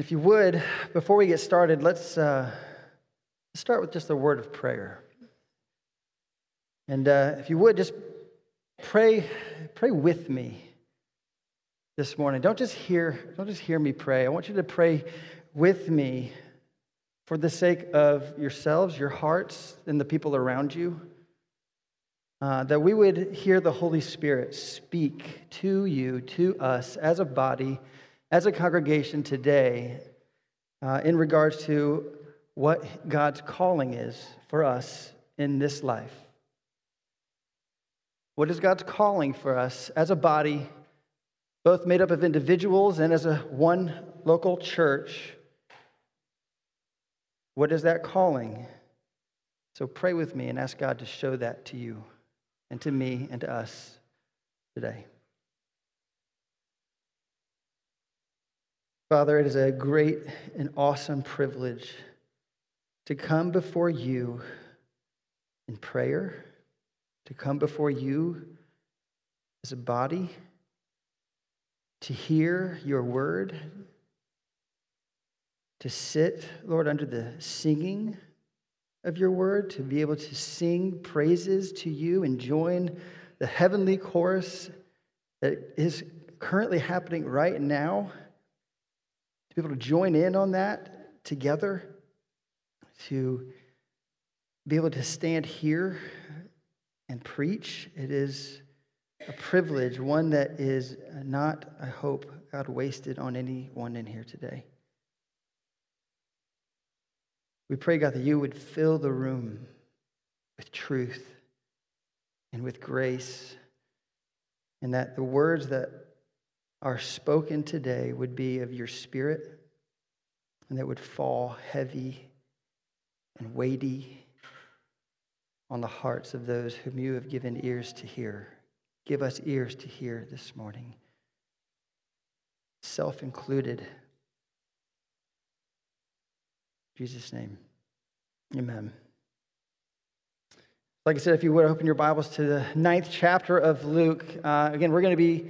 If you would, before we get started, let's uh, start with just a word of prayer. And uh, if you would, just pray, pray with me this morning. Don't just hear, don't just hear me pray. I want you to pray with me for the sake of yourselves, your hearts, and the people around you. Uh, that we would hear the Holy Spirit speak to you, to us as a body as a congregation today uh, in regards to what God's calling is for us in this life. What is God's calling for us as a body, both made up of individuals and as a one local church? What is that calling? So pray with me and ask God to show that to you and to me and to us today. Father, it is a great and awesome privilege to come before you in prayer, to come before you as a body, to hear your word, to sit, Lord, under the singing of your word, to be able to sing praises to you and join the heavenly chorus that is currently happening right now to be able to join in on that together, to be able to stand here and preach. It is a privilege, one that is not, I hope, God wasted on anyone in here today. We pray, God, that you would fill the room with truth and with grace, and that the words that are spoken today would be of your spirit and that would fall heavy and weighty on the hearts of those whom you have given ears to hear. Give us ears to hear this morning, self included. Jesus' name, amen. Like I said, if you would open your Bibles to the ninth chapter of Luke, uh, again, we're going to be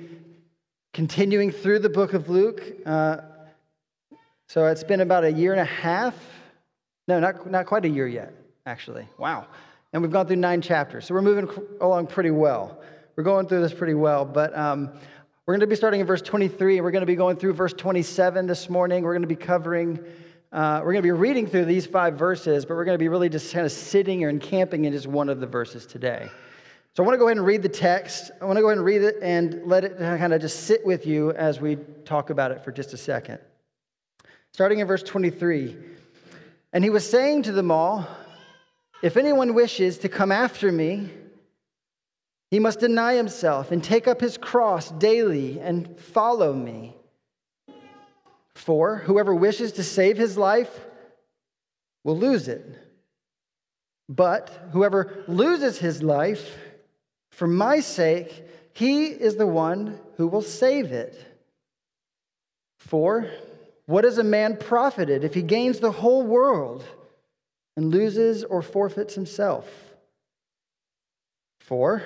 continuing through the book of Luke. Uh, so it's been about a year and a half. No, not, not quite a year yet, actually. Wow. And we've gone through nine chapters. So we're moving along pretty well. We're going through this pretty well. But um, we're going to be starting in verse 23, and we're going to be going through verse 27 this morning. We're going to be covering, uh, we're going to be reading through these five verses, but we're going to be really just kind of sitting or encamping in just one of the verses today. So I want to go ahead and read the text. I want to go ahead and read it and let it kind of just sit with you as we talk about it for just a second. Starting in verse 23. And he was saying to them all, If anyone wishes to come after me, he must deny himself and take up his cross daily and follow me. For whoever wishes to save his life will lose it. But whoever loses his life, for my sake, he is the one who will save it. For what is a man profited if he gains the whole world and loses or forfeits himself? For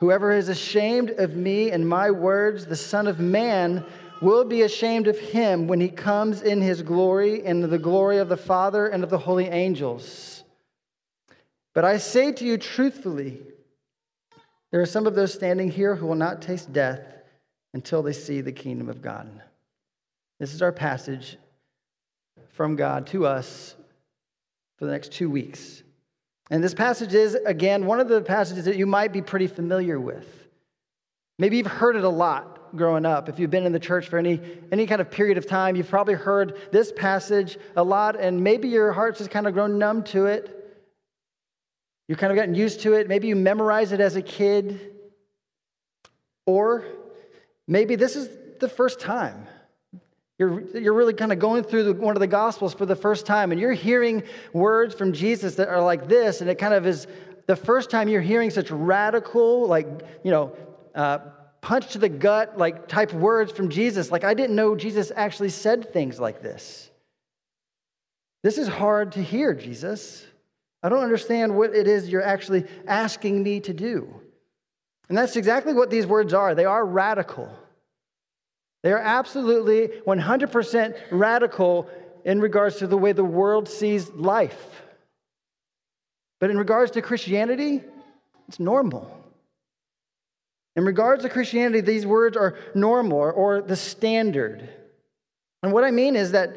whoever is ashamed of me and my words, the Son of Man will be ashamed of him when he comes in his glory and the glory of the Father and of the holy angels. But I say to you truthfully, there are some of those standing here who will not taste death until they see the kingdom of God. This is our passage from God to us for the next two weeks. And this passage is, again, one of the passages that you might be pretty familiar with. Maybe you've heard it a lot growing up. If you've been in the church for any, any kind of period of time, you've probably heard this passage a lot, and maybe your heart's just kind of grown numb to it. You've kind of gotten used to it. Maybe you memorized it as a kid. Or maybe this is the first time. You're, you're really kind of going through the, one of the Gospels for the first time, and you're hearing words from Jesus that are like this, and it kind of is the first time you're hearing such radical, like, you know, uh, punch to the gut, like type words from Jesus. Like, I didn't know Jesus actually said things like this. This is hard to hear, Jesus. I don't understand what it is you're actually asking me to do. And that's exactly what these words are. They are radical. They are absolutely 100% radical in regards to the way the world sees life. But in regards to Christianity, it's normal. In regards to Christianity, these words are normal or the standard. And what I mean is that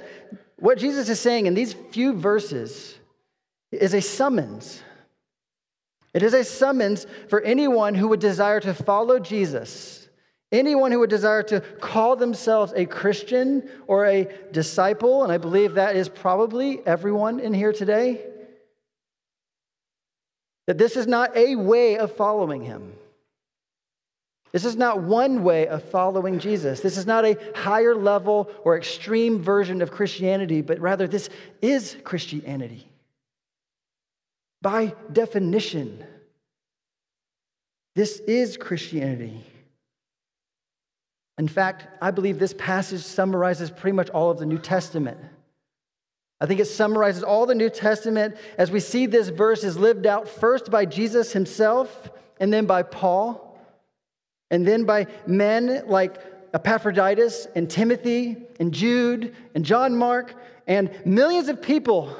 what Jesus is saying in these few verses is a summons. It is a summons for anyone who would desire to follow Jesus, anyone who would desire to call themselves a Christian or a disciple, and I believe that is probably everyone in here today. That this is not a way of following him. This is not one way of following Jesus. This is not a higher level or extreme version of Christianity, but rather, this is Christianity. By definition, this is Christianity. In fact, I believe this passage summarizes pretty much all of the New Testament. I think it summarizes all the New Testament as we see this verse is lived out first by Jesus himself and then by Paul and then by men like Epaphroditus and Timothy and Jude and John Mark and millions of people,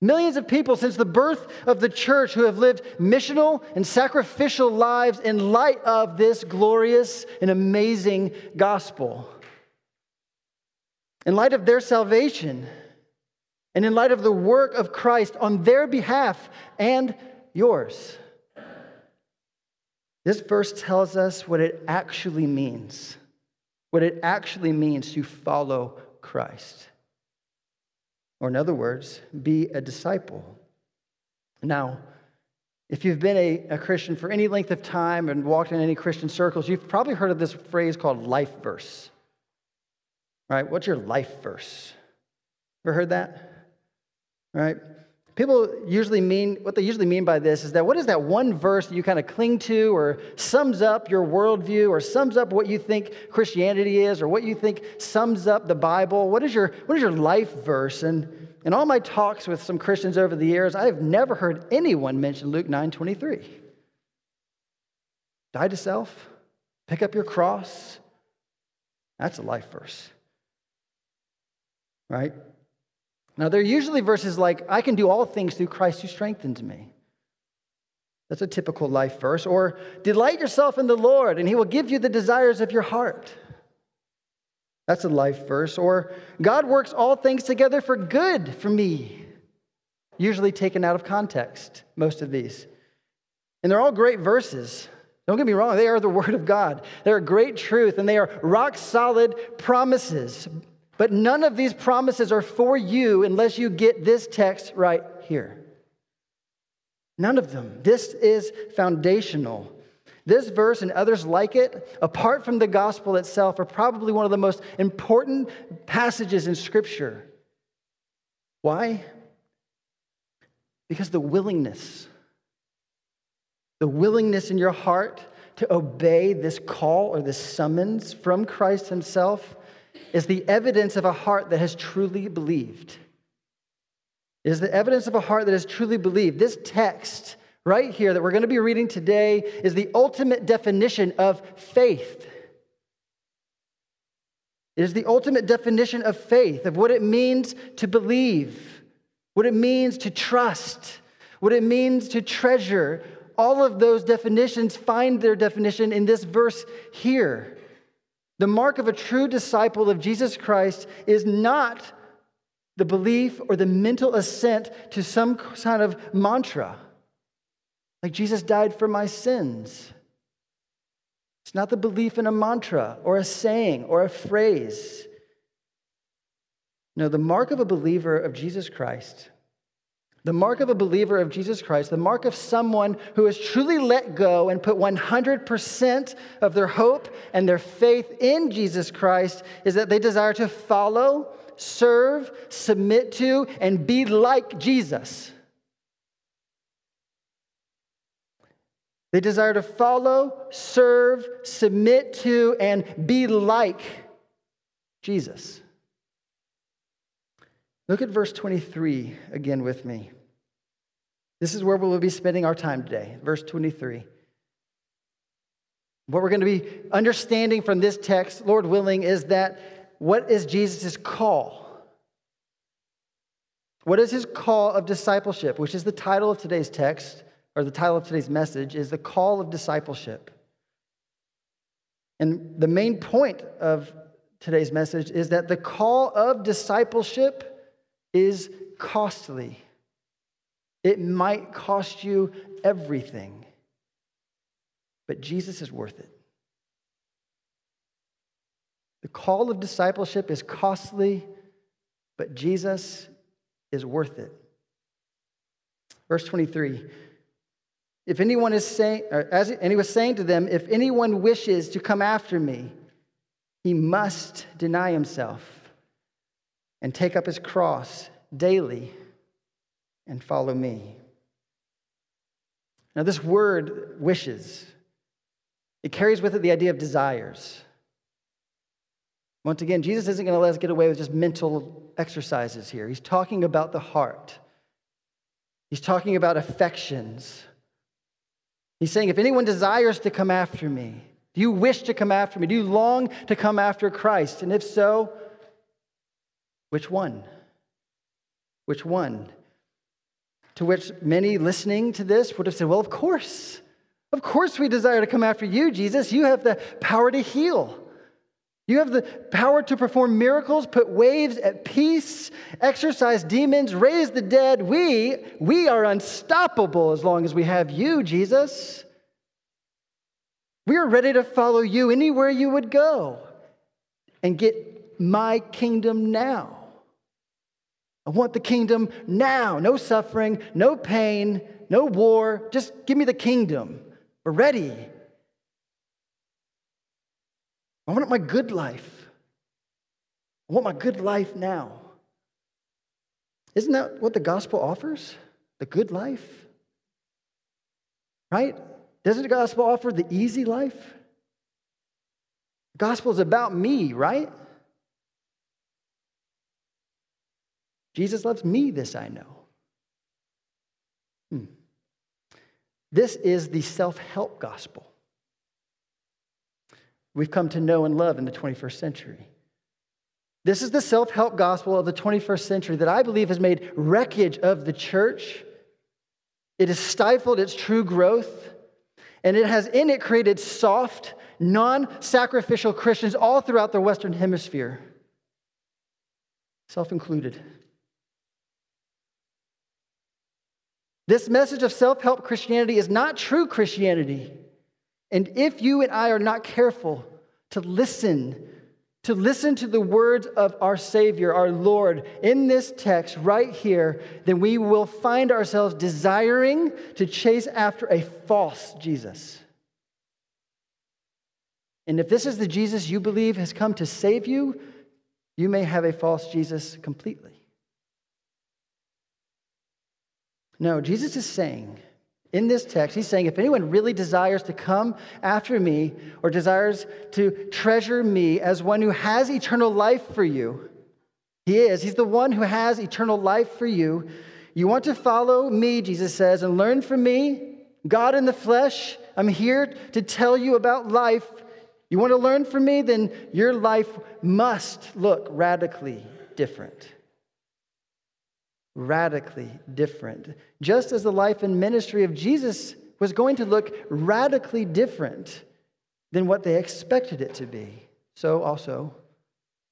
millions of people since the birth of the church who have lived missional and sacrificial lives in light of this glorious and amazing gospel. In light of their salvation and in light of the work of Christ on their behalf and yours. This verse tells us what it actually means, what it actually means to follow Christ. Or, in other words, be a disciple. Now, if you've been a, a, Christian for any length of time and walked in any Christian circles, you've probably heard of this phrase called life verse. Right? What's your life verse? Ever heard that? Right? People usually mean, what they usually mean by this is that what is that one verse you kind of cling to or sums up your worldview or sums up what you think Christianity is or what you think sums up the Bible? What is your, what is your life verse? And in all my talks with some Christians over the years, I have never heard anyone mention Luke 9 23. Die to self, pick up your cross. That's a life verse. Right? Now, they're usually verses like, I can do all things through Christ who strengthens me. That's a typical life verse. Or, delight yourself in the Lord, and he will give you the desires of your heart. That's a life verse. Or, God works all things together for good for me. Usually taken out of context, most of these. And they're all great verses. Don't get me wrong, they are the Word of God. They're great truth, and they are rock solid promises. But none of these promises are for you unless you get this text right here. None of them. This is foundational. This verse and others like it, apart from the gospel itself, are probably one of the most important passages in Scripture. Why? Because the willingness, the willingness in your heart to obey this call or this summons from Christ Himself is the evidence of a heart that has truly believed. It is the evidence of a heart that has truly believed. This text right here that we're going to be reading today is the ultimate definition of faith. It is the ultimate definition of faith, of what it means to believe, what it means to trust, what it means to treasure. All of those definitions find their definition in this verse here. The mark of a true disciple of Jesus Christ is not the belief or the mental assent to some kind of mantra, like Jesus died for my sins. It's not the belief in a mantra or a saying or a phrase. No, the mark of a believer of Jesus Christ the mark of a believer of Jesus Christ, the mark of someone who has truly let go and put 100% of their hope and their faith in Jesus Christ, is that they desire to follow, serve, submit to, and be like Jesus. They desire to follow, serve, submit to, and be like Jesus. Look at verse 23 again with me. This is where we will be spending our time today. Verse 23. What we're going to be understanding from this text, Lord willing, is that what is Jesus' call? What is his call of discipleship, which is the title of today's text, or the title of today's message, is the call of discipleship. And the main point of today's message is that the call of discipleship is costly. It might cost you everything, but Jesus is worth it. The call of discipleship is costly, but Jesus is worth it. Verse 23 If anyone is saying, as, and he was saying to them, if anyone wishes to come after me, he must deny himself and take up his cross daily and follow me. Now, this word wishes, it carries with it the idea of desires. Once again, Jesus isn't going to let us get away with just mental exercises here. He's talking about the heart, he's talking about affections. He's saying, if anyone desires to come after me, do you wish to come after me? Do you long to come after Christ? And if so, which one? Which one? To which many listening to this would have said, Well, of course. Of course, we desire to come after you, Jesus. You have the power to heal. You have the power to perform miracles, put waves at peace, exorcise demons, raise the dead. We, we are unstoppable as long as we have you, Jesus. We are ready to follow you anywhere you would go and get my kingdom now. I want the kingdom now. No suffering, no pain, no war. Just give me the kingdom. We're ready. I want my good life. I want my good life now. Isn't that what the gospel offers? The good life? Right? Doesn't the gospel offer the easy life? The gospel is about me, right? Jesus loves me, this I know. Hmm. This is the self help gospel we've come to know and love in the 21st century. This is the self help gospel of the 21st century that I believe has made wreckage of the church. It has stifled its true growth, and it has in it created soft, non sacrificial Christians all throughout the Western Hemisphere, self included. This message of self help Christianity is not true Christianity. And if you and I are not careful to listen, to listen to the words of our Savior, our Lord, in this text right here, then we will find ourselves desiring to chase after a false Jesus. And if this is the Jesus you believe has come to save you, you may have a false Jesus completely. No, Jesus is saying, in this text, he's saying, if anyone really desires to come after me or desires to treasure me as one who has eternal life for you, he is. He's the one who has eternal life for you. You want to follow me, Jesus says, and learn from me, God in the flesh. I'm here to tell you about life. You want to learn from me? Then your life must look radically different radically different. Just as the life and ministry of Jesus was going to look radically different than what they expected it to be, so also,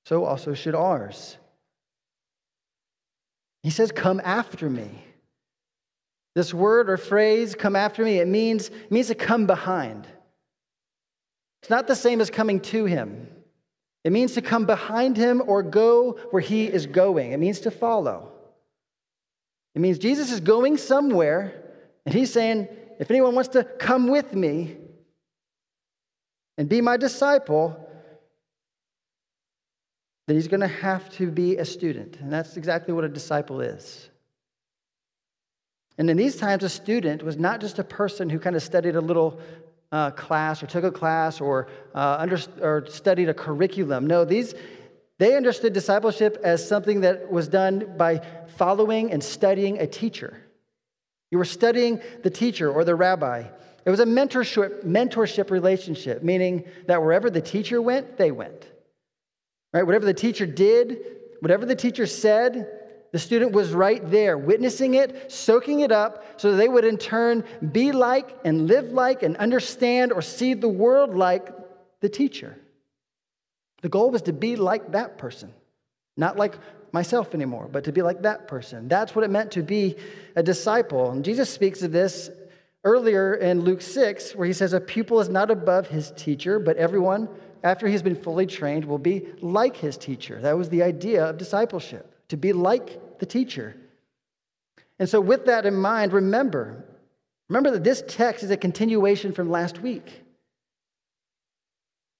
so also should ours. He says, Come after me. This word or phrase, come after me, it means, it means to come behind. It's not the same as coming to him. It means to come behind him or go where he is going. It means to follow. It means Jesus is going somewhere, and he's saying, if anyone wants to come with me and be my disciple, then he's going to have to be a student. And that's exactly what a disciple is. And in these times, a student was not just a person who kind of studied a little uh, class or took a class or, uh, under, or studied a curriculum. No, these, they understood discipleship as something that was done by following and studying a teacher. You were studying the teacher or the rabbi. It was a mentorship, mentorship relationship, meaning that wherever the teacher went, they went. Right? Whatever the teacher did, whatever the teacher said, the student was right there, witnessing it, soaking it up, so they would in turn be like and live like and understand or see the world like the teacher. The goal was to be like that person, not like myself anymore, but to be like that person. That's what it meant to be a disciple. And Jesus speaks of this earlier in Luke 6, where he says, A pupil is not above his teacher, but everyone, after he's been fully trained, will be like his teacher. That was the idea of discipleship, to be like the teacher. And so, with that in mind, remember, remember that this text is a continuation from last week.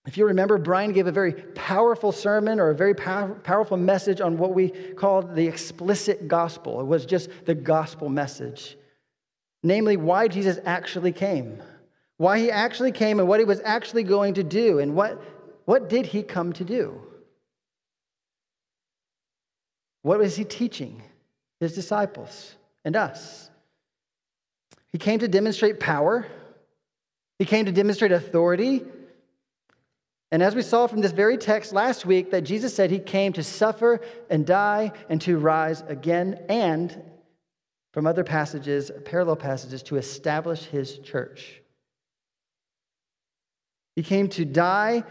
If you remember, Brian gave a very powerful sermon or a very pow- powerful message on what we called the explicit gospel. It was just the gospel message, namely, why Jesus actually came, why he actually came, and what he was actually going to do, and what, what did he come to do? What was he teaching his disciples and us? He came to demonstrate power, he came to demonstrate authority. And as we saw from this very text last week, that Jesus said he came to suffer and die and to rise again, and from other passages, parallel passages, to establish his church. He came to die,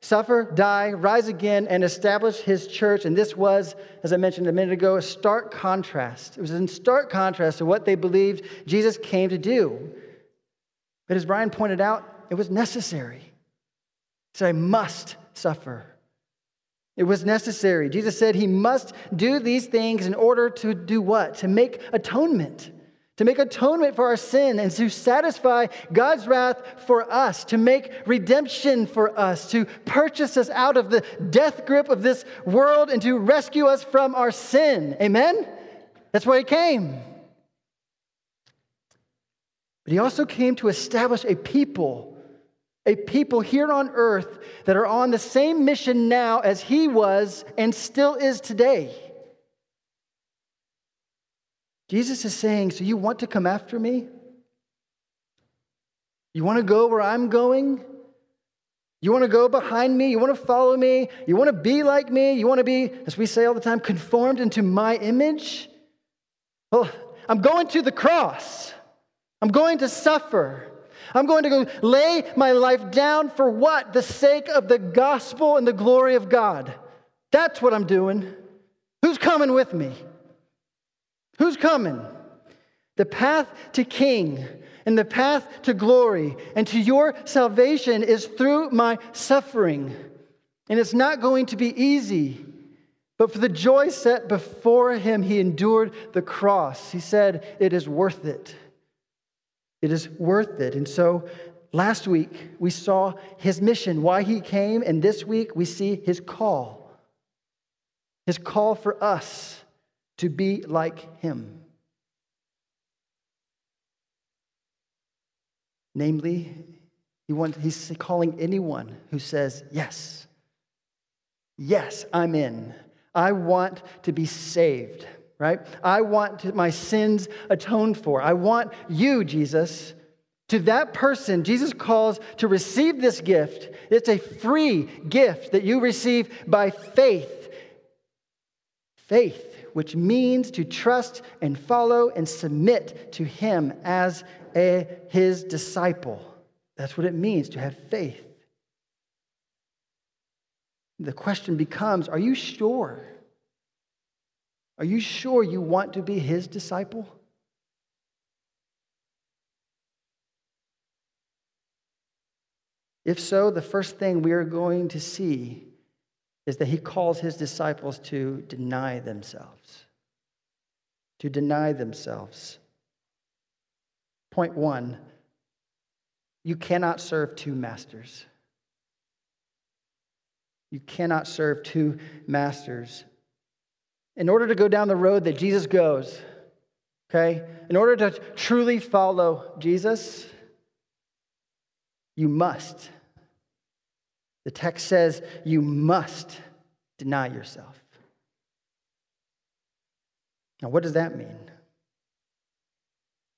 suffer, die, rise again, and establish his church. And this was, as I mentioned a minute ago, a stark contrast. It was in stark contrast to what they believed Jesus came to do. But as Brian pointed out, it was necessary. Said, I must suffer. It was necessary. Jesus said he must do these things in order to do what? To make atonement. To make atonement for our sin and to satisfy God's wrath for us, to make redemption for us, to purchase us out of the death grip of this world and to rescue us from our sin. Amen? That's why he came. But he also came to establish a people a people here on earth that are on the same mission now as he was and still is today. Jesus is saying, So you want to come after me? You want to go where I'm going? You want to go behind me? You want to follow me? You want to be like me? You want to be, as we say all the time, conformed into my image? Well, I'm going to the cross. I'm going to suffer. I'm going to go lay my life down for what? The sake of the gospel and the glory of God. That's what I'm doing. Who's coming with me? Who's coming? The path to king and the path to glory and to your salvation is through my suffering. And it's not going to be easy. But for the joy set before him, he endured the cross. He said, It is worth it. It is worth it. And so last week we saw his mission, why he came, and this week we see his call. His call for us to be like him. Namely, he wants, he's calling anyone who says, Yes, yes, I'm in. I want to be saved right? I want my sins atoned for. I want you, Jesus. To that person, Jesus calls to receive this gift. It's a free gift that you receive by faith. Faith, which means to trust and follow and submit to Him as a, His disciple. That's what it means to have faith. The question becomes are you sure? Are you sure you want to be his disciple? If so, the first thing we are going to see is that he calls his disciples to deny themselves. To deny themselves. Point one you cannot serve two masters. You cannot serve two masters in order to go down the road that Jesus goes, okay, in order to truly follow Jesus, you must. The text says you must deny yourself. Now, what does that mean?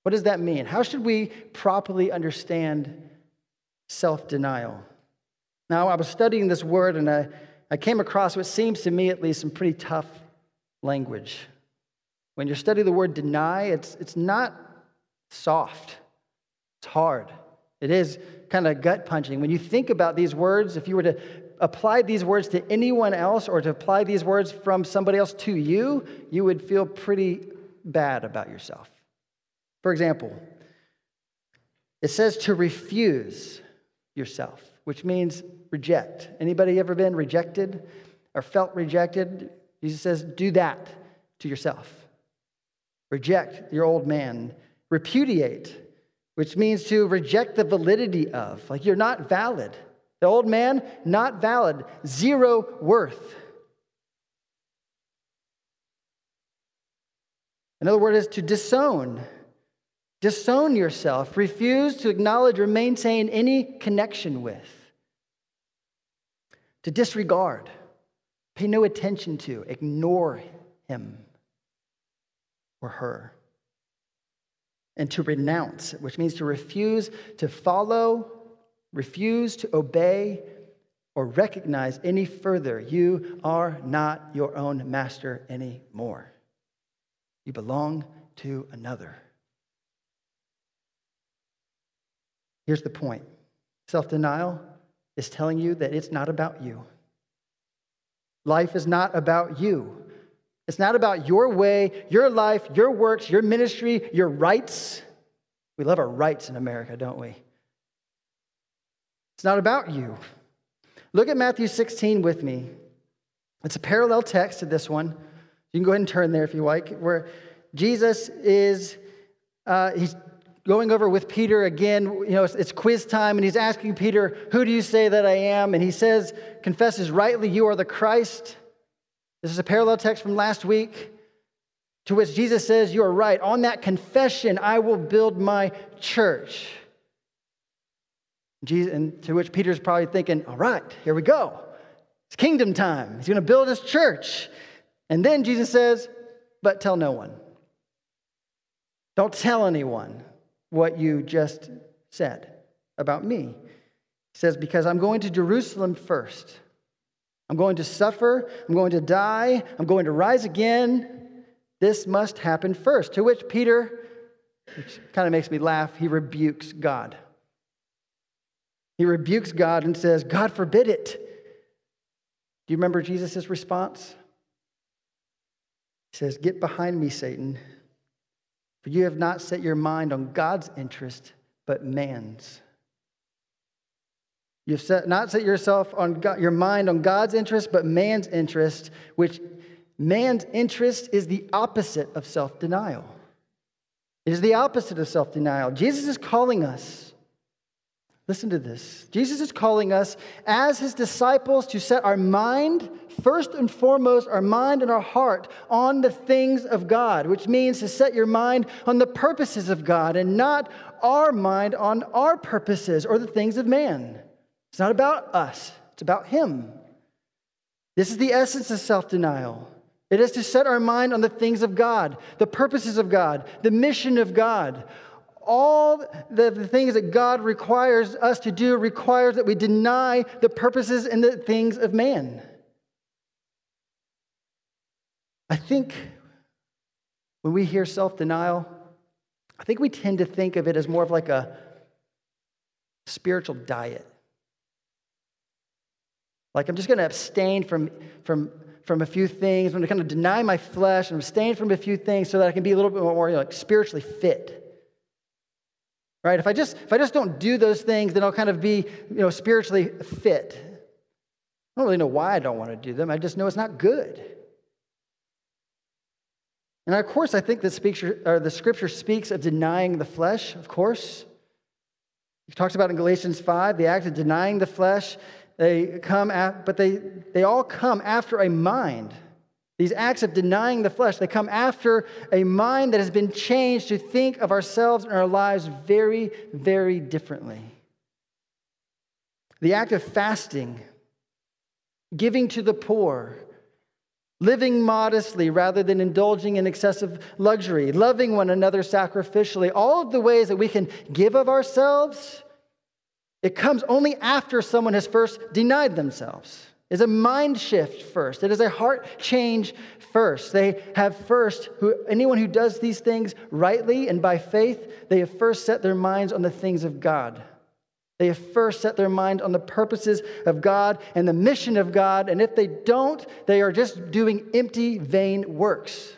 What does that mean? How should we properly understand self denial? Now, I was studying this word and I, I came across what seems to me at least some pretty tough language. When you study the word deny, it's, it's not soft, it's hard. It is kind of gut punching. When you think about these words, if you were to apply these words to anyone else or to apply these words from somebody else to you, you would feel pretty bad about yourself. For example, it says to refuse yourself, which means reject. Anybody ever been rejected or felt rejected? Jesus says, do that to yourself. Reject your old man. Repudiate, which means to reject the validity of, like you're not valid. The old man, not valid, zero worth. Another word is to disown. Disown yourself. Refuse to acknowledge or maintain any connection with. To disregard. Pay no attention to. Ignore him or her and to renounce, which means to refuse to follow, refuse to obey, or recognize any further. You are not your own master anymore. You belong to another. Here's the point self denial is telling you that it's not about you. Life is not about you. It's not about your way, your life, your works, your ministry, your rights. We love our rights in America, don't we? It's not about you. Look at Matthew 16 with me. It's a parallel text to this one. You can go ahead and turn there if you like, where Jesus is, uh, he's going over with Peter again. You know, it's, it's, quiz time, and he's asking Peter, Who do you say that I am? And he says, confesses rightly, You are the Christ. This is a parallel text from last week to which Jesus says, You are right. On that confession, I will build my church. Jesus, and to which Peter's probably thinking, All right, here we go. It's kingdom time. He's going to build his church. And then Jesus says, But tell no one. Don't tell anyone what you just said about me. He says, Because I'm going to Jerusalem first. I'm going to suffer. I'm going to die. I'm going to rise again. This must happen first. To which Peter, which kind of makes me laugh, he rebukes God. He rebukes God and says, God forbid it. Do you remember Jesus' response? He says, Get behind me, Satan, for you have not set your mind on God's interest, but man's. You've set, not set yourself on God, your mind on God's interest, but man's interest, which man's interest is the opposite of self denial. It is the opposite of self denial. Jesus is calling us, listen to this. Jesus is calling us as his disciples to set our mind, first and foremost, our mind and our heart on the things of God, which means to set your mind on the purposes of God and not our mind on our purposes or the things of man. It's not about us, it's about Him. This is the essence of self denial. It is to set our mind on the things of God, the purposes of God, the mission of God. All the, the things that God requires us to do requires that we deny the purposes and the things of man. I think when we hear self denial, I think we tend to think of it as more of like a spiritual diet. Like, I'm just going to abstain from, from, from a few things. I'm going to kind of deny my flesh and abstain from a few things so that I can be a little bit more you know, like spiritually fit. Right? If I just if I just don't do those things, then I'll kind of be you know spiritually fit. I don't really know why I don't want to do them. I just know it's not good. And of course, I think the, speaker, or the scripture speaks of denying the flesh, of course. He talks about in Galatians 5 the act of denying the flesh they come, at, but they, they all come after a mind. These acts of denying the flesh, they come after a mind that has been changed to think of ourselves and our lives very, very differently. The act of fasting, giving to the poor, living modestly rather than indulging in excessive luxury, loving one another sacrificially, all of the ways that we can give of ourselves, it comes only after someone has first denied themselves. It's a mind shift first. It is a heart change first. They have first, who, anyone who does these things rightly and by faith, they have first set their minds on the things of God. They have first set their mind on the purposes of God and the mission of God. And if they don't, they are just doing empty, vain works.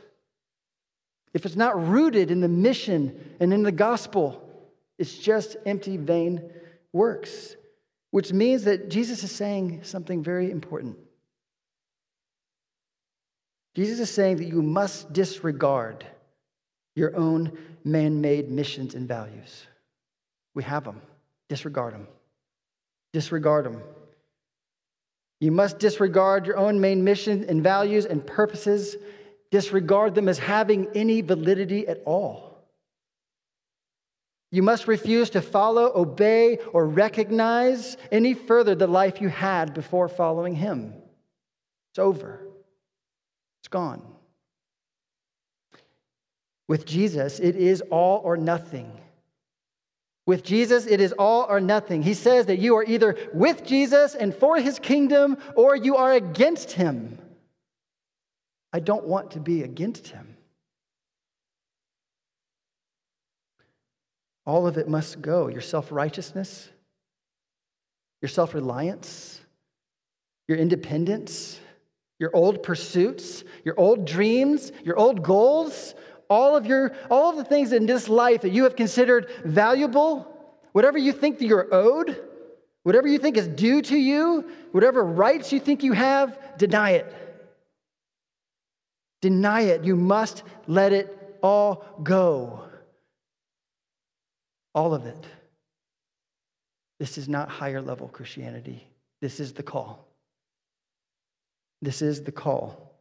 If it's not rooted in the mission and in the gospel, it's just empty, vain works. Which means that Jesus is saying something very important. Jesus is saying that you must disregard your own man made missions and values. We have them. Disregard them. Disregard them. You must disregard your own main mission and values and purposes. Disregard them as having any validity at all. You must refuse to follow, obey, or recognize any further the life you had before following Him. It's over, it's gone. With Jesus, it is all or nothing. With Jesus, it is all or nothing. He says that you are either with Jesus and for his kingdom or you are against him. I don't want to be against him. All of it must go your self righteousness, your self reliance, your independence, your old pursuits, your old dreams, your old goals, all of your all of the things in this life that you have considered valuable, whatever you think that you're owed, whatever you think is due to you, whatever rights you think you have, deny it. Deny it. You must let it all go. All of it. This is not higher level Christianity. This is the call. This is the call.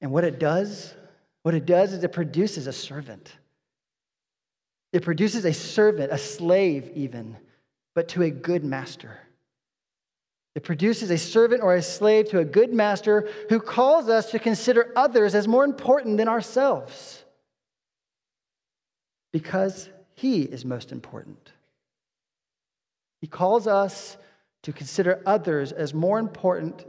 And what it does what it does is it produces a servant. It produces a servant, a slave even, but to a good master. It produces a servant or a slave to a good master who calls us to consider others as more important than ourselves because he is most important. He calls us to consider others as more important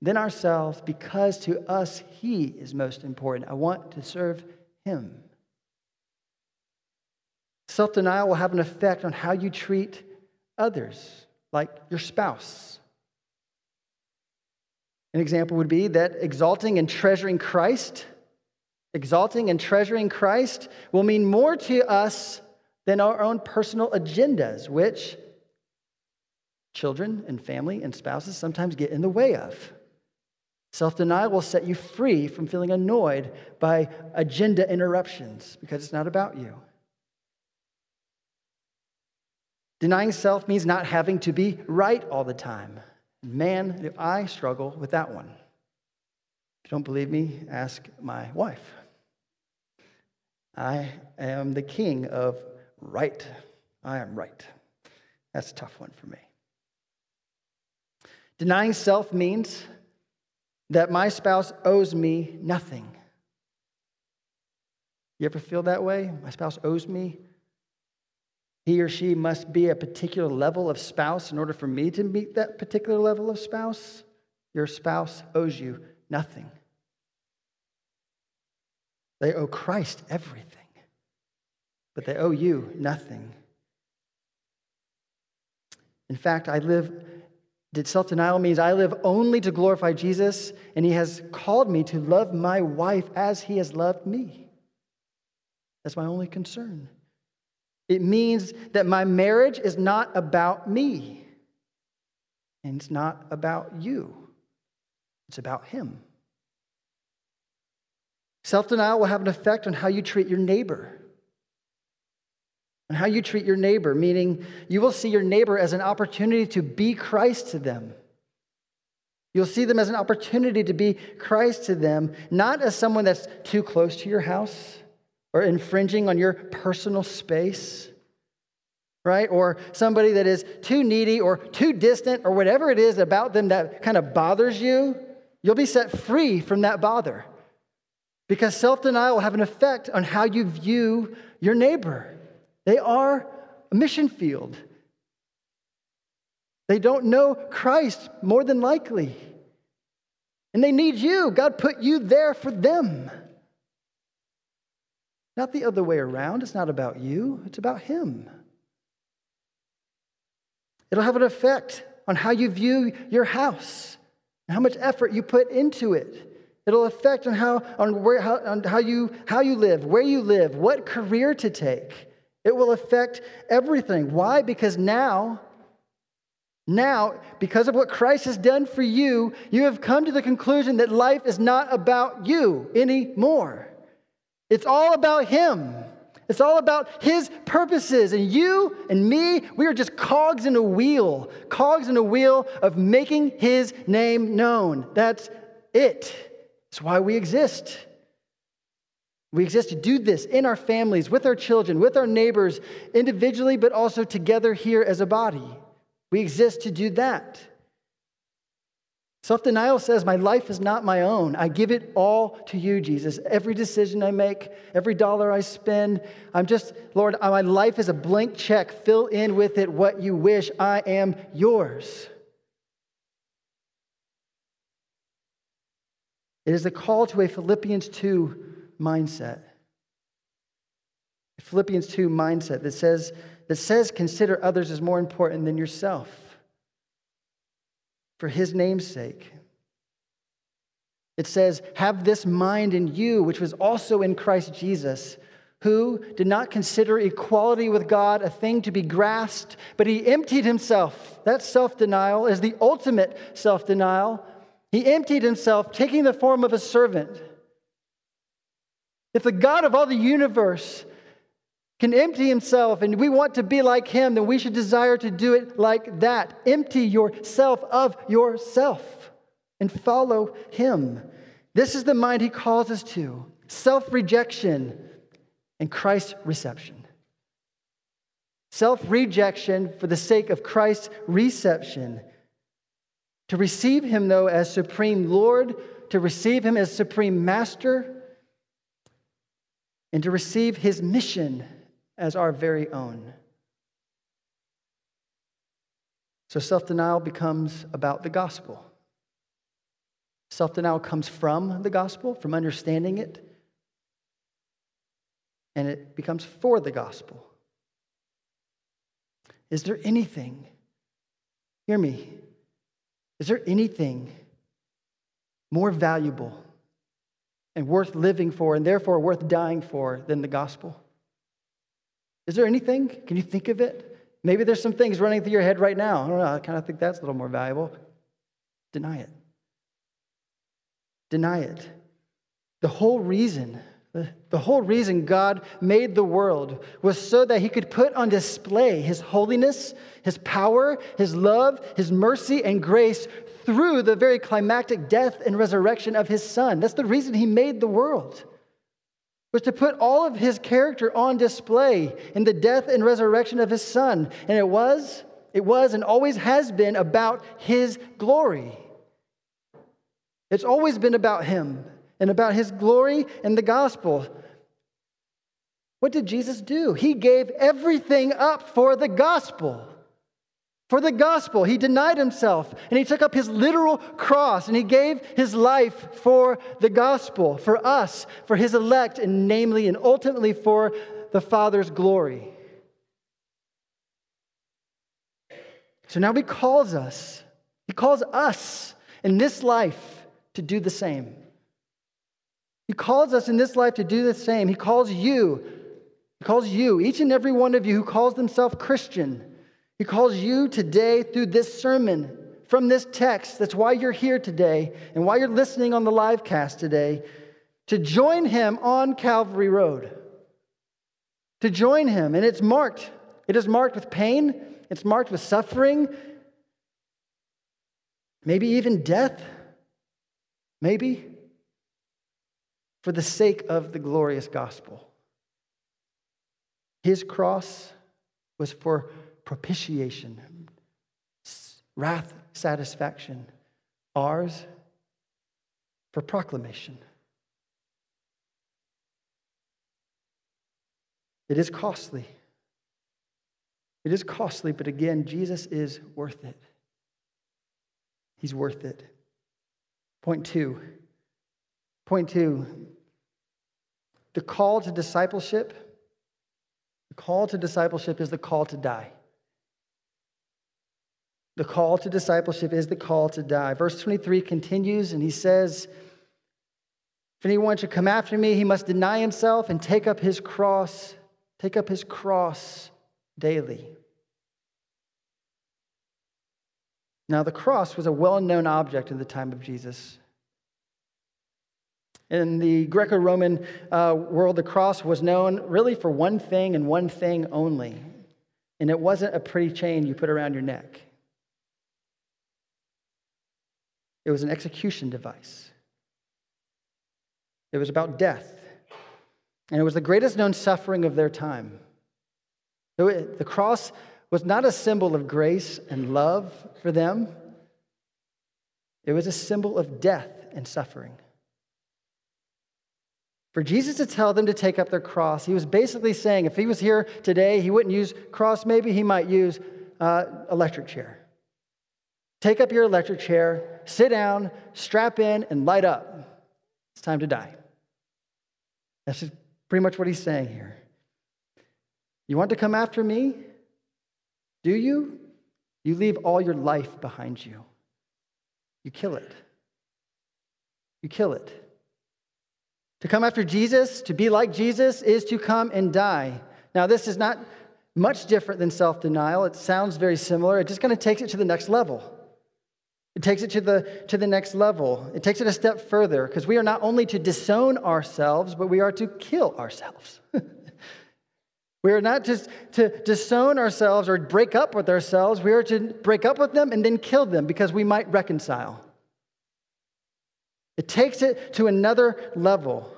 than ourselves because to us He is most important. I want to serve Him. Self denial will have an effect on how you treat others, like your spouse. An example would be that exalting and treasuring Christ, exalting and treasuring Christ will mean more to us than our own personal agendas, which children and family and spouses sometimes get in the way of. Self denial will set you free from feeling annoyed by agenda interruptions because it's not about you. Denying self means not having to be right all the time. Man, do I struggle with that one. If you don't believe me, ask my wife. I am the king of right. I am right. That's a tough one for me. Denying self means that my spouse owes me nothing. You ever feel that way? My spouse owes me. He or she must be a particular level of spouse in order for me to meet that particular level of spouse. Your spouse owes you nothing. They owe Christ everything, but they owe you nothing. In fact, I live did self denial means I live only to glorify Jesus, and He has called me to love my wife as He has loved me. That's my only concern. It means that my marriage is not about me, and it's not about you, it's about Him. Self denial will have an effect on how you treat your neighbor and how you treat your neighbor, meaning you will see your neighbor as an opportunity to be Christ to them. You'll see them as an opportunity to be Christ to them, not as someone that's too close to your house or infringing on your personal space, right? Or somebody that is too needy or too distant or whatever it is about them that kind of bothers you. You'll be set free from that bother. Because self denial will have an effect on how you view your neighbor. They are a mission field. They don't know Christ more than likely. And they need you. God put you there for them. Not the other way around. It's not about you, it's about Him. It'll have an effect on how you view your house and how much effort you put into it. It'll affect on how on where how, on how you how you live, where you live, what career to take. It will affect everything. Why? Because now now, because of what Christ has done for you, you have come to the conclusion that life is not about you anymore. It's all about Him. It's all about His purposes. And you and me, we are just cogs in a wheel, cogs in a wheel of making His name known. That's it. It's why we exist. We exist to do this in our families, with our children, with our neighbors, individually, but also together here as a body. We exist to do that. Self denial says, My life is not my own. I give it all to you, Jesus. Every decision I make, every dollar I spend, I'm just, Lord, my life is a blank check. Fill in with it what you wish. I am yours. It is a call to a Philippians 2 mindset. A Philippians 2 mindset that says, that says consider others as more important than yourself for his name's sake. It says, Have this mind in you, which was also in Christ Jesus, who did not consider equality with God a thing to be grasped, but he emptied himself. That self denial is the ultimate self denial. He emptied himself, taking the form of a servant. If the God of all the universe can empty himself and we want to be like him, then we should desire to do it like that. Empty yourself of yourself and follow him. This is the mind he calls us to self rejection and Christ's reception. Self rejection for the sake of Christ's reception. To receive him, though, as supreme Lord, to receive him as supreme master, and to receive his mission as our very own. So self denial becomes about the gospel. Self denial comes from the gospel, from understanding it, and it becomes for the gospel. Is there anything, hear me, is there anything more valuable and worth living for, and therefore worth dying for, than the gospel? Is there anything? Can you think of it? Maybe there's some things running through your head right now. I don't know. I kind of think that's a little more valuable. Deny it. Deny it. The whole reason, the whole reason God made the world was so that he could put on display his holiness, his power, his love, his mercy, and grace through the very climactic death and resurrection of his son. That's the reason he made the world was to put all of his character on display in the death and resurrection of his son. And it was, it was, and always has been about his glory. It's always been about him and about his glory and the gospel. What did Jesus do? He gave everything up for the gospel for the gospel. He denied himself and he took up his literal cross and he gave his life for the gospel, for us, for his elect, and namely and ultimately for the Father's glory. So now he calls us, he calls us in this life to do the same. He calls us in this life to do the same. He calls you, he calls you, each and every one of you who calls themselves Christian he calls you today through this sermon, from this text. That's why you're here today and why you're listening on the live cast today, to join him on Calvary Road. To join him. And it's marked. It is marked with pain, it's marked with suffering, maybe even death. Maybe. For the sake of the glorious gospel. His cross was for propitiation, wrath satisfaction. Ours for proclamation. It is costly. It is costly, but again, Jesus is worth it. He's worth it. Point two. Point two. The call to discipleship, the call to discipleship is the call to die. The call to discipleship is the call to die. Verse 23 continues, and he says, If anyone should come after me, he must deny himself and take up his cross, take up his cross daily. Now, the cross was a well known object in the time of Jesus. In the Greco Roman uh, world, the cross was known really for one thing and one thing only. And it wasn't a pretty chain you put around your neck. It was an execution device. It was about death. And it was the greatest known suffering of their time. So the cross was not a symbol of grace and love for them, it was a symbol of death and suffering. For Jesus to tell them to take up their cross, he was basically saying if he was here today, he wouldn't use cross, maybe he might use uh, electric chair. Take up your electric chair, sit down, strap in, and light up. It's time to die. That's pretty much what he's saying here. You want to come after me? Do you? You leave all your life behind you. You kill it. You kill it. To come after Jesus, to be like Jesus, is to come and die. Now, this is not much different than self denial. It sounds very similar. It just kind of takes it to the next level. It takes it to the, to the next level. It takes it a step further because we are not only to disown ourselves, but we are to kill ourselves. we are not just to disown ourselves or break up with ourselves, we are to break up with them and then kill them because we might reconcile. It takes it to another level.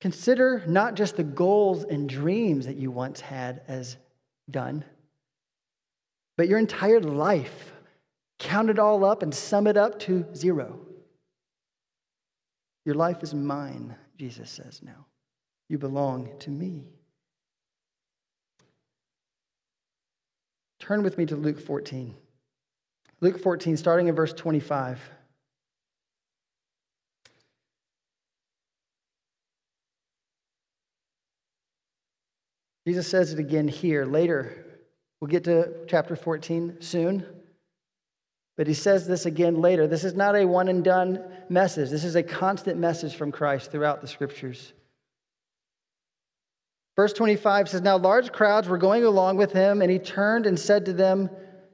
Consider not just the goals and dreams that you once had as done, but your entire life count it all up and sum it up to zero. Your life is mine, Jesus says now. You belong to me. Turn with me to Luke 14. Luke 14, starting in verse 25. Jesus says it again here. Later, we'll get to chapter 14 soon. But he says this again later. This is not a one and done message, this is a constant message from Christ throughout the scriptures. Verse 25 says, Now large crowds were going along with him, and he turned and said to them,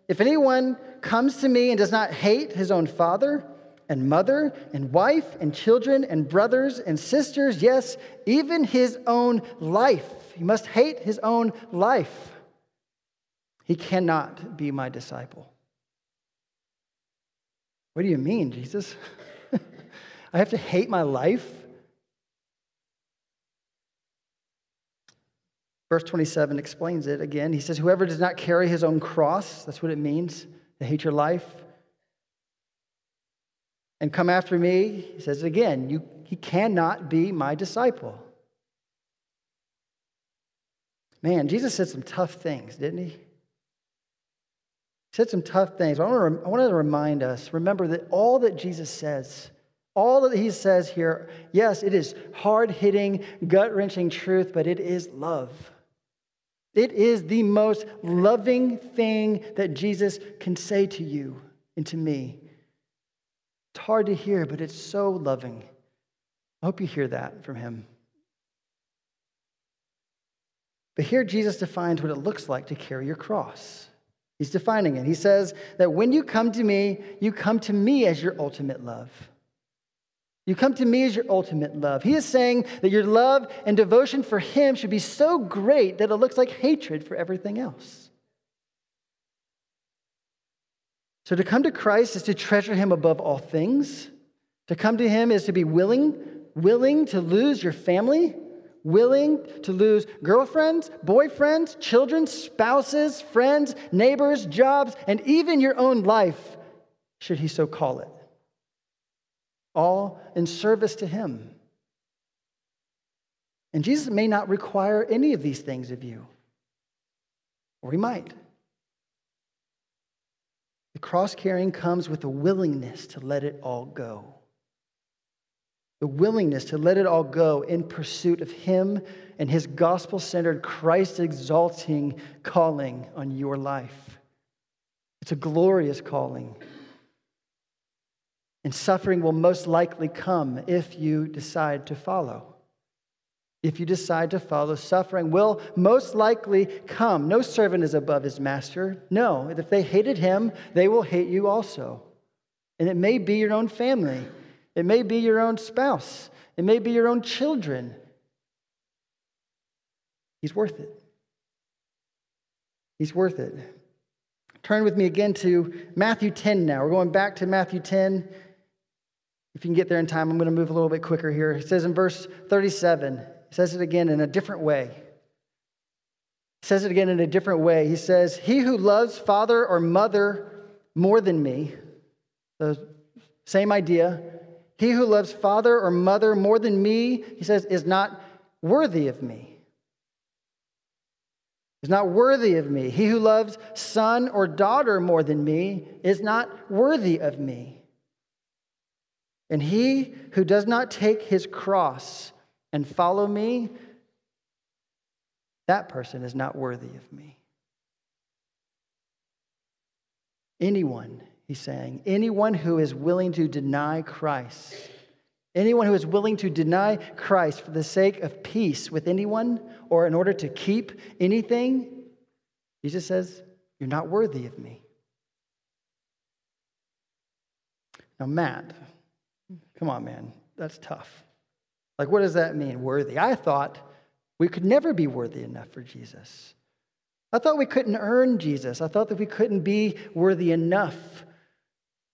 If anyone comes to me and does not hate his own father, and mother, and wife, and children, and brothers, and sisters, yes, even his own life, he must hate his own life. He cannot be my disciple. What do you mean, Jesus? I have to hate my life? Verse 27 explains it again. He says, Whoever does not carry his own cross, that's what it means to hate your life, and come after me, he says it again, you, he cannot be my disciple. Man, Jesus said some tough things, didn't he? He said some tough things. I want, to, I want to remind us remember that all that Jesus says, all that he says here, yes, it is hard hitting, gut wrenching truth, but it is love. It is the most loving thing that Jesus can say to you and to me. It's hard to hear, but it's so loving. I hope you hear that from him. But here Jesus defines what it looks like to carry your cross. He's defining it. He says that when you come to me, you come to me as your ultimate love. You come to me as your ultimate love. He is saying that your love and devotion for Him should be so great that it looks like hatred for everything else. So to come to Christ is to treasure Him above all things. To come to Him is to be willing, willing to lose your family, willing to lose girlfriends, boyfriends, children, spouses, friends, neighbors, jobs, and even your own life, should he so call it. all in service to Him. And Jesus may not require any of these things of you, or He might. The cross carrying comes with a willingness to let it all go. The willingness to let it all go in pursuit of Him and His gospel centered, Christ exalting calling on your life. It's a glorious calling. And suffering will most likely come if you decide to follow. If you decide to follow, suffering will most likely come. No servant is above his master. No, if they hated him, they will hate you also. And it may be your own family, it may be your own spouse, it may be your own children. He's worth it. He's worth it. Turn with me again to Matthew 10 now. We're going back to Matthew 10. If you can get there in time, I'm going to move a little bit quicker here. It says in verse 37, it says it again in a different way. It says it again in a different way. He says, He who loves father or mother more than me, the same idea. He who loves father or mother more than me, he says, is not worthy of me. Is not worthy of me. He who loves son or daughter more than me is not worthy of me. And he who does not take his cross and follow me, that person is not worthy of me. Anyone, he's saying, anyone who is willing to deny Christ, anyone who is willing to deny Christ for the sake of peace with anyone or in order to keep anything, Jesus says, You're not worthy of me. Now, Matt, Come on, man. That's tough. Like, what does that mean, worthy? I thought we could never be worthy enough for Jesus. I thought we couldn't earn Jesus. I thought that we couldn't be worthy enough.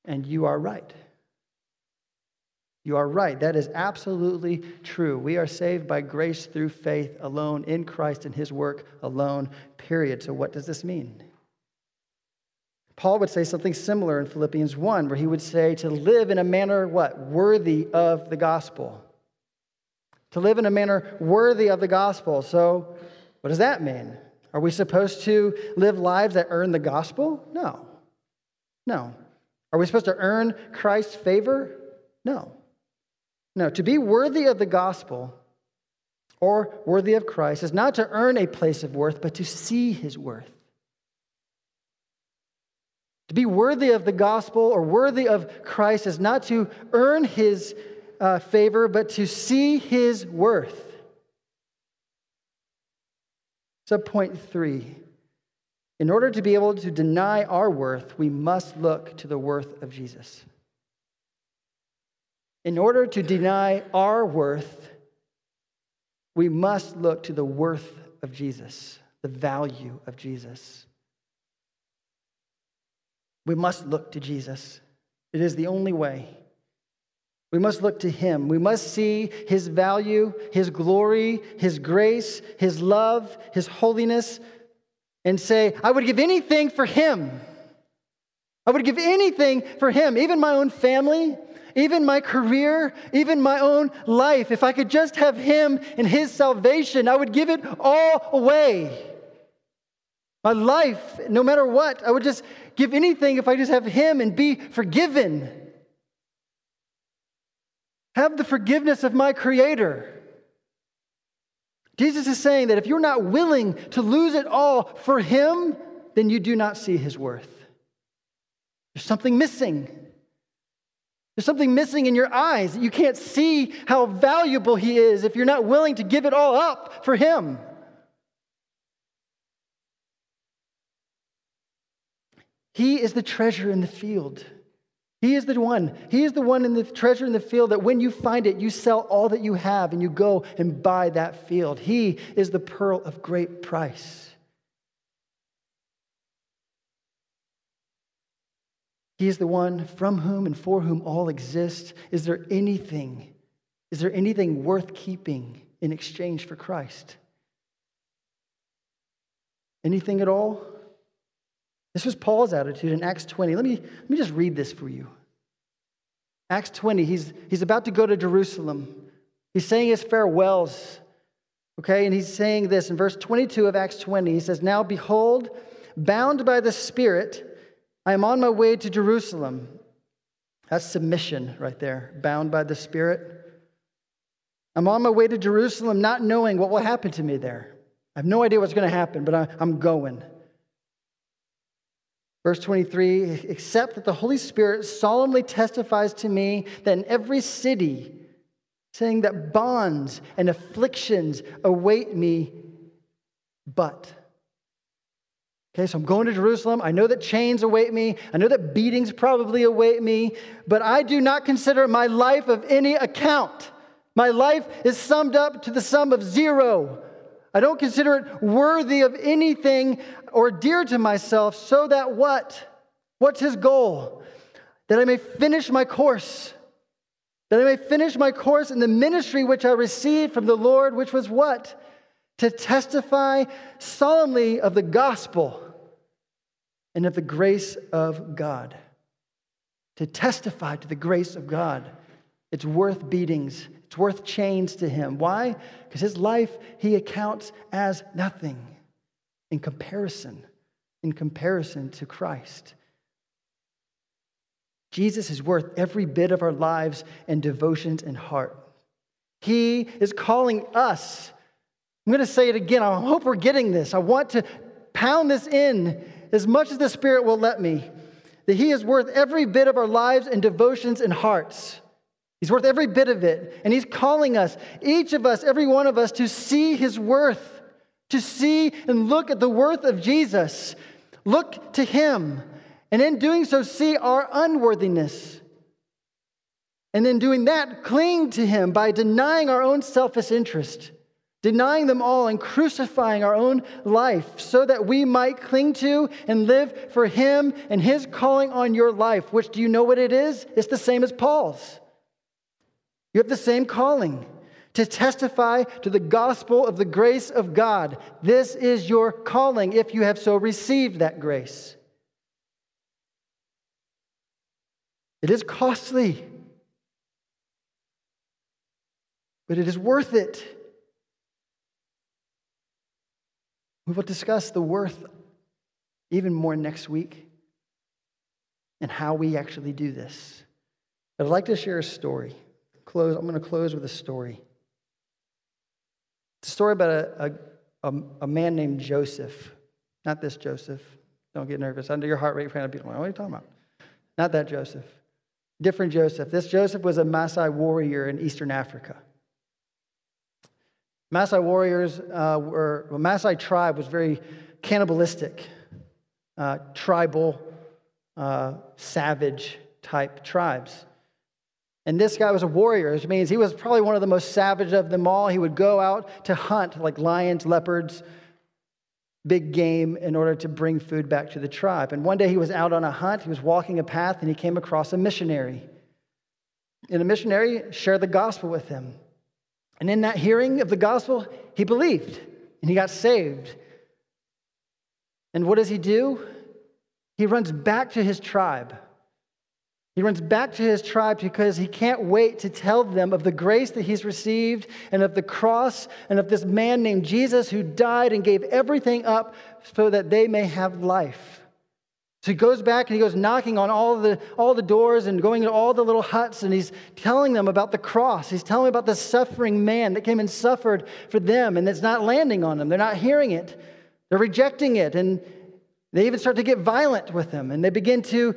And you are right. You are right. That is absolutely true. We are saved by grace through faith alone in Christ and his work alone, period. So, what does this mean? Paul would say something similar in Philippians 1, where he would say to live in a manner, what? Worthy of the gospel. To live in a manner worthy of the gospel. So, what does that mean? Are we supposed to live lives that earn the gospel? No. No. Are we supposed to earn Christ's favor? No. No. To be worthy of the gospel or worthy of Christ is not to earn a place of worth, but to see his worth. To be worthy of the gospel or worthy of Christ is not to earn his uh, favor, but to see his worth. Subpoint three. In order to be able to deny our worth, we must look to the worth of Jesus. In order to deny our worth, we must look to the worth of Jesus, the value of Jesus. We must look to Jesus. It is the only way. We must look to him. We must see his value, his glory, his grace, his love, his holiness, and say, I would give anything for him. I would give anything for him, even my own family, even my career, even my own life. If I could just have him and his salvation, I would give it all away. My life, no matter what, I would just give anything if I just have Him and be forgiven. Have the forgiveness of my Creator. Jesus is saying that if you're not willing to lose it all for Him, then you do not see His worth. There's something missing. There's something missing in your eyes. You can't see how valuable He is if you're not willing to give it all up for Him. He is the treasure in the field. He is the one. He is the one in the treasure in the field that when you find it, you sell all that you have and you go and buy that field. He is the pearl of great price. He is the one from whom and for whom all exist. Is there anything, is there anything worth keeping in exchange for Christ? Anything at all? This was Paul's attitude in Acts 20. Let me, let me just read this for you. Acts 20, he's, he's about to go to Jerusalem. He's saying his farewells. Okay, and he's saying this in verse 22 of Acts 20. He says, Now behold, bound by the Spirit, I am on my way to Jerusalem. That's submission right there, bound by the Spirit. I'm on my way to Jerusalem, not knowing what will happen to me there. I have no idea what's going to happen, but I, I'm going. Verse 23 except that the Holy Spirit solemnly testifies to me that in every city, saying that bonds and afflictions await me, but. Okay, so I'm going to Jerusalem. I know that chains await me. I know that beatings probably await me, but I do not consider my life of any account. My life is summed up to the sum of zero. I don't consider it worthy of anything or dear to myself, so that what? What's his goal? That I may finish my course. That I may finish my course in the ministry which I received from the Lord, which was what? To testify solemnly of the gospel and of the grace of God. To testify to the grace of God. It's worth beatings, it's worth chains to him. Why? Because his life he accounts as nothing in comparison, in comparison to Christ. Jesus is worth every bit of our lives and devotions and heart. He is calling us. I'm going to say it again. I hope we're getting this. I want to pound this in as much as the Spirit will let me. That He is worth every bit of our lives and devotions and hearts. He's worth every bit of it. And He's calling us, each of us, every one of us, to see His worth to see and look at the worth of Jesus. Look to Him. And in doing so, see our unworthiness. And in doing that, cling to Him by denying our own selfish interest, denying them all, and crucifying our own life so that we might cling to and live for Him and His calling on your life, which do you know what it is? It's the same as Paul's. You have the same calling to testify to the gospel of the grace of God. This is your calling if you have so received that grace. It is costly, but it is worth it. We will discuss the worth even more next week and how we actually do this. But I'd like to share a story. Close, I'm going to close with a story. It's a story about a, a, a, man named Joseph. Not this Joseph. Don't get nervous. Under your heart rate, friend, people like, what are you talking about? Not that Joseph. Different Joseph. This Joseph was a Maasai warrior in Eastern Africa. Maasai warriors uh, were, well, Maasai tribe was very cannibalistic, uh, tribal, uh, savage type tribes. And this guy was a warrior, which means he was probably one of the most savage of them all. He would go out to hunt like lions, leopards, big game in order to bring food back to the tribe. And one day he was out on a hunt, he was walking a path, and he came across a missionary. And a missionary shared the gospel with him. And in that hearing of the gospel, he believed and he got saved. And what does he do? He runs back to his tribe. He runs back to his tribe because he can't wait to tell them of the grace that he's received and of the cross and of this man named Jesus who died and gave everything up so that they may have life. So he goes back and he goes knocking on all the, all the doors and going to all the little huts and he's telling them about the cross. He's telling them about the suffering man that came and suffered for them and it's not landing on them. They're not hearing it, they're rejecting it. And they even start to get violent with him and they begin to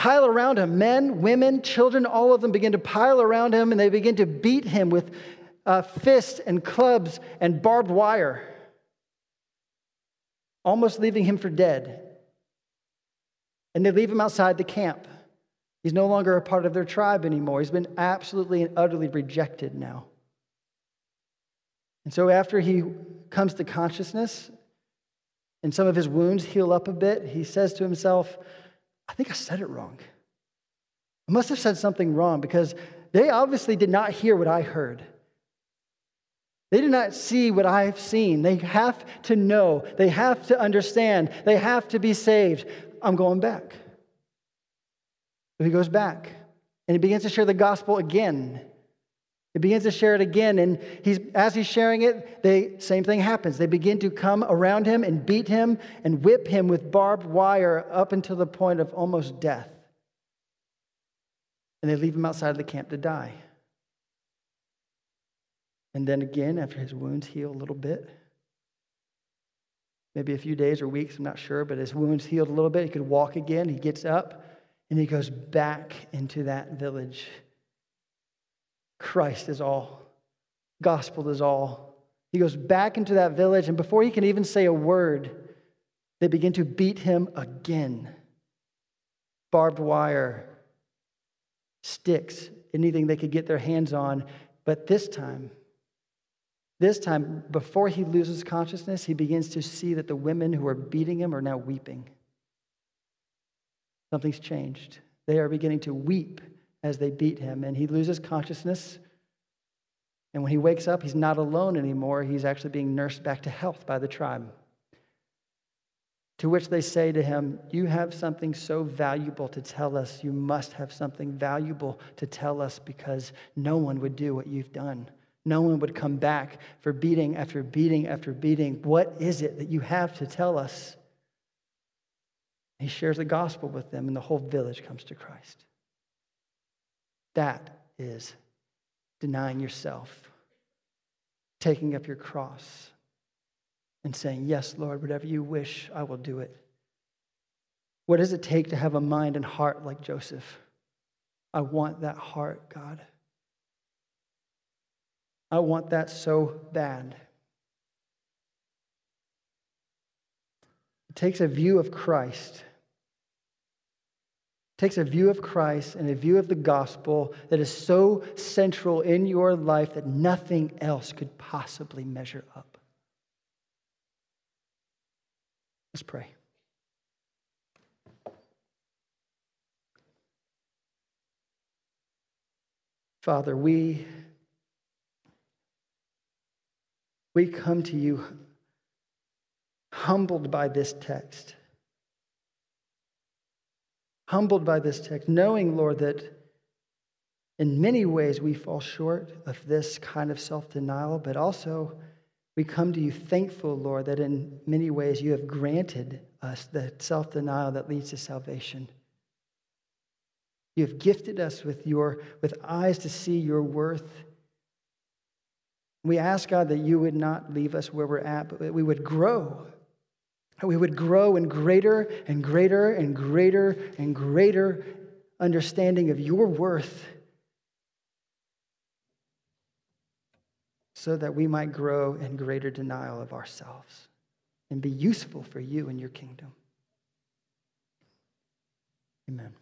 pile around him. Men, women, children, all of them begin to pile around him and they begin to beat him with uh, fists and clubs and barbed wire, almost leaving him for dead. And they leave him outside the camp. He's no longer a part of their tribe anymore. He's been absolutely and utterly rejected now. And so, after he comes to consciousness and some of his wounds heal up a bit, he says to himself, I think I said it wrong. I must have said something wrong because they obviously did not hear what I heard. They did not see what I've seen. They have to know. They have to understand. They have to be saved. I'm going back. So he goes back And he begins to share the gospel again. He begins to share it again, and he's, as he's sharing it, the same thing happens. They begin to come around him and beat him and whip him with barbed wire up until the point of almost death. And they leave him outside of the camp to die. And then again, after his wounds heal a little bit, maybe a few days or weeks, I'm not sure, but his wounds healed a little bit. He could walk again. He gets up and he goes back into that village. Christ is all, gospel is all. He goes back into that village, and before he can even say a word, they begin to beat him again. Barbed wire, sticks, anything they could get their hands on. But this time, this time, before he loses consciousness, he begins to see that the women who are beating him are now weeping. Something's changed. They are beginning to weep as they beat him, and he loses consciousness. And when he wakes up, he's not alone anymore. He's actually being nursed back to health by the tribe. To which they say to him, You have something so valuable to tell us. You must have something valuable to tell us because no one would do what you've done. No one would come back for beating after beating after beating. What is it that you have to tell us? He shares the gospel with them, and the whole village comes to Christ. That is denying yourself, taking up your cross, and saying, Yes, Lord, whatever you wish, I will do it. What does it take to have a mind and heart like Joseph? I want that heart, God. I want that so bad. It takes a view of Christ takes a view of Christ and a view of the gospel that is so central in your life that nothing else could possibly measure up. Let's pray. Father, we, we come to you humbled by this text humbled by this text, knowing, Lord, that in many ways we fall short of this kind of self denial, but also we come to you thankful, Lord, that in many ways you have granted us the self denial that leads to salvation. You have gifted us with, your, with eyes to see your worth. We ask, God, that you would not leave us where we're at, but that we would grow we would grow in greater and greater and greater and greater understanding of your worth so that we might grow in greater denial of ourselves and be useful for you and your kingdom. Amen.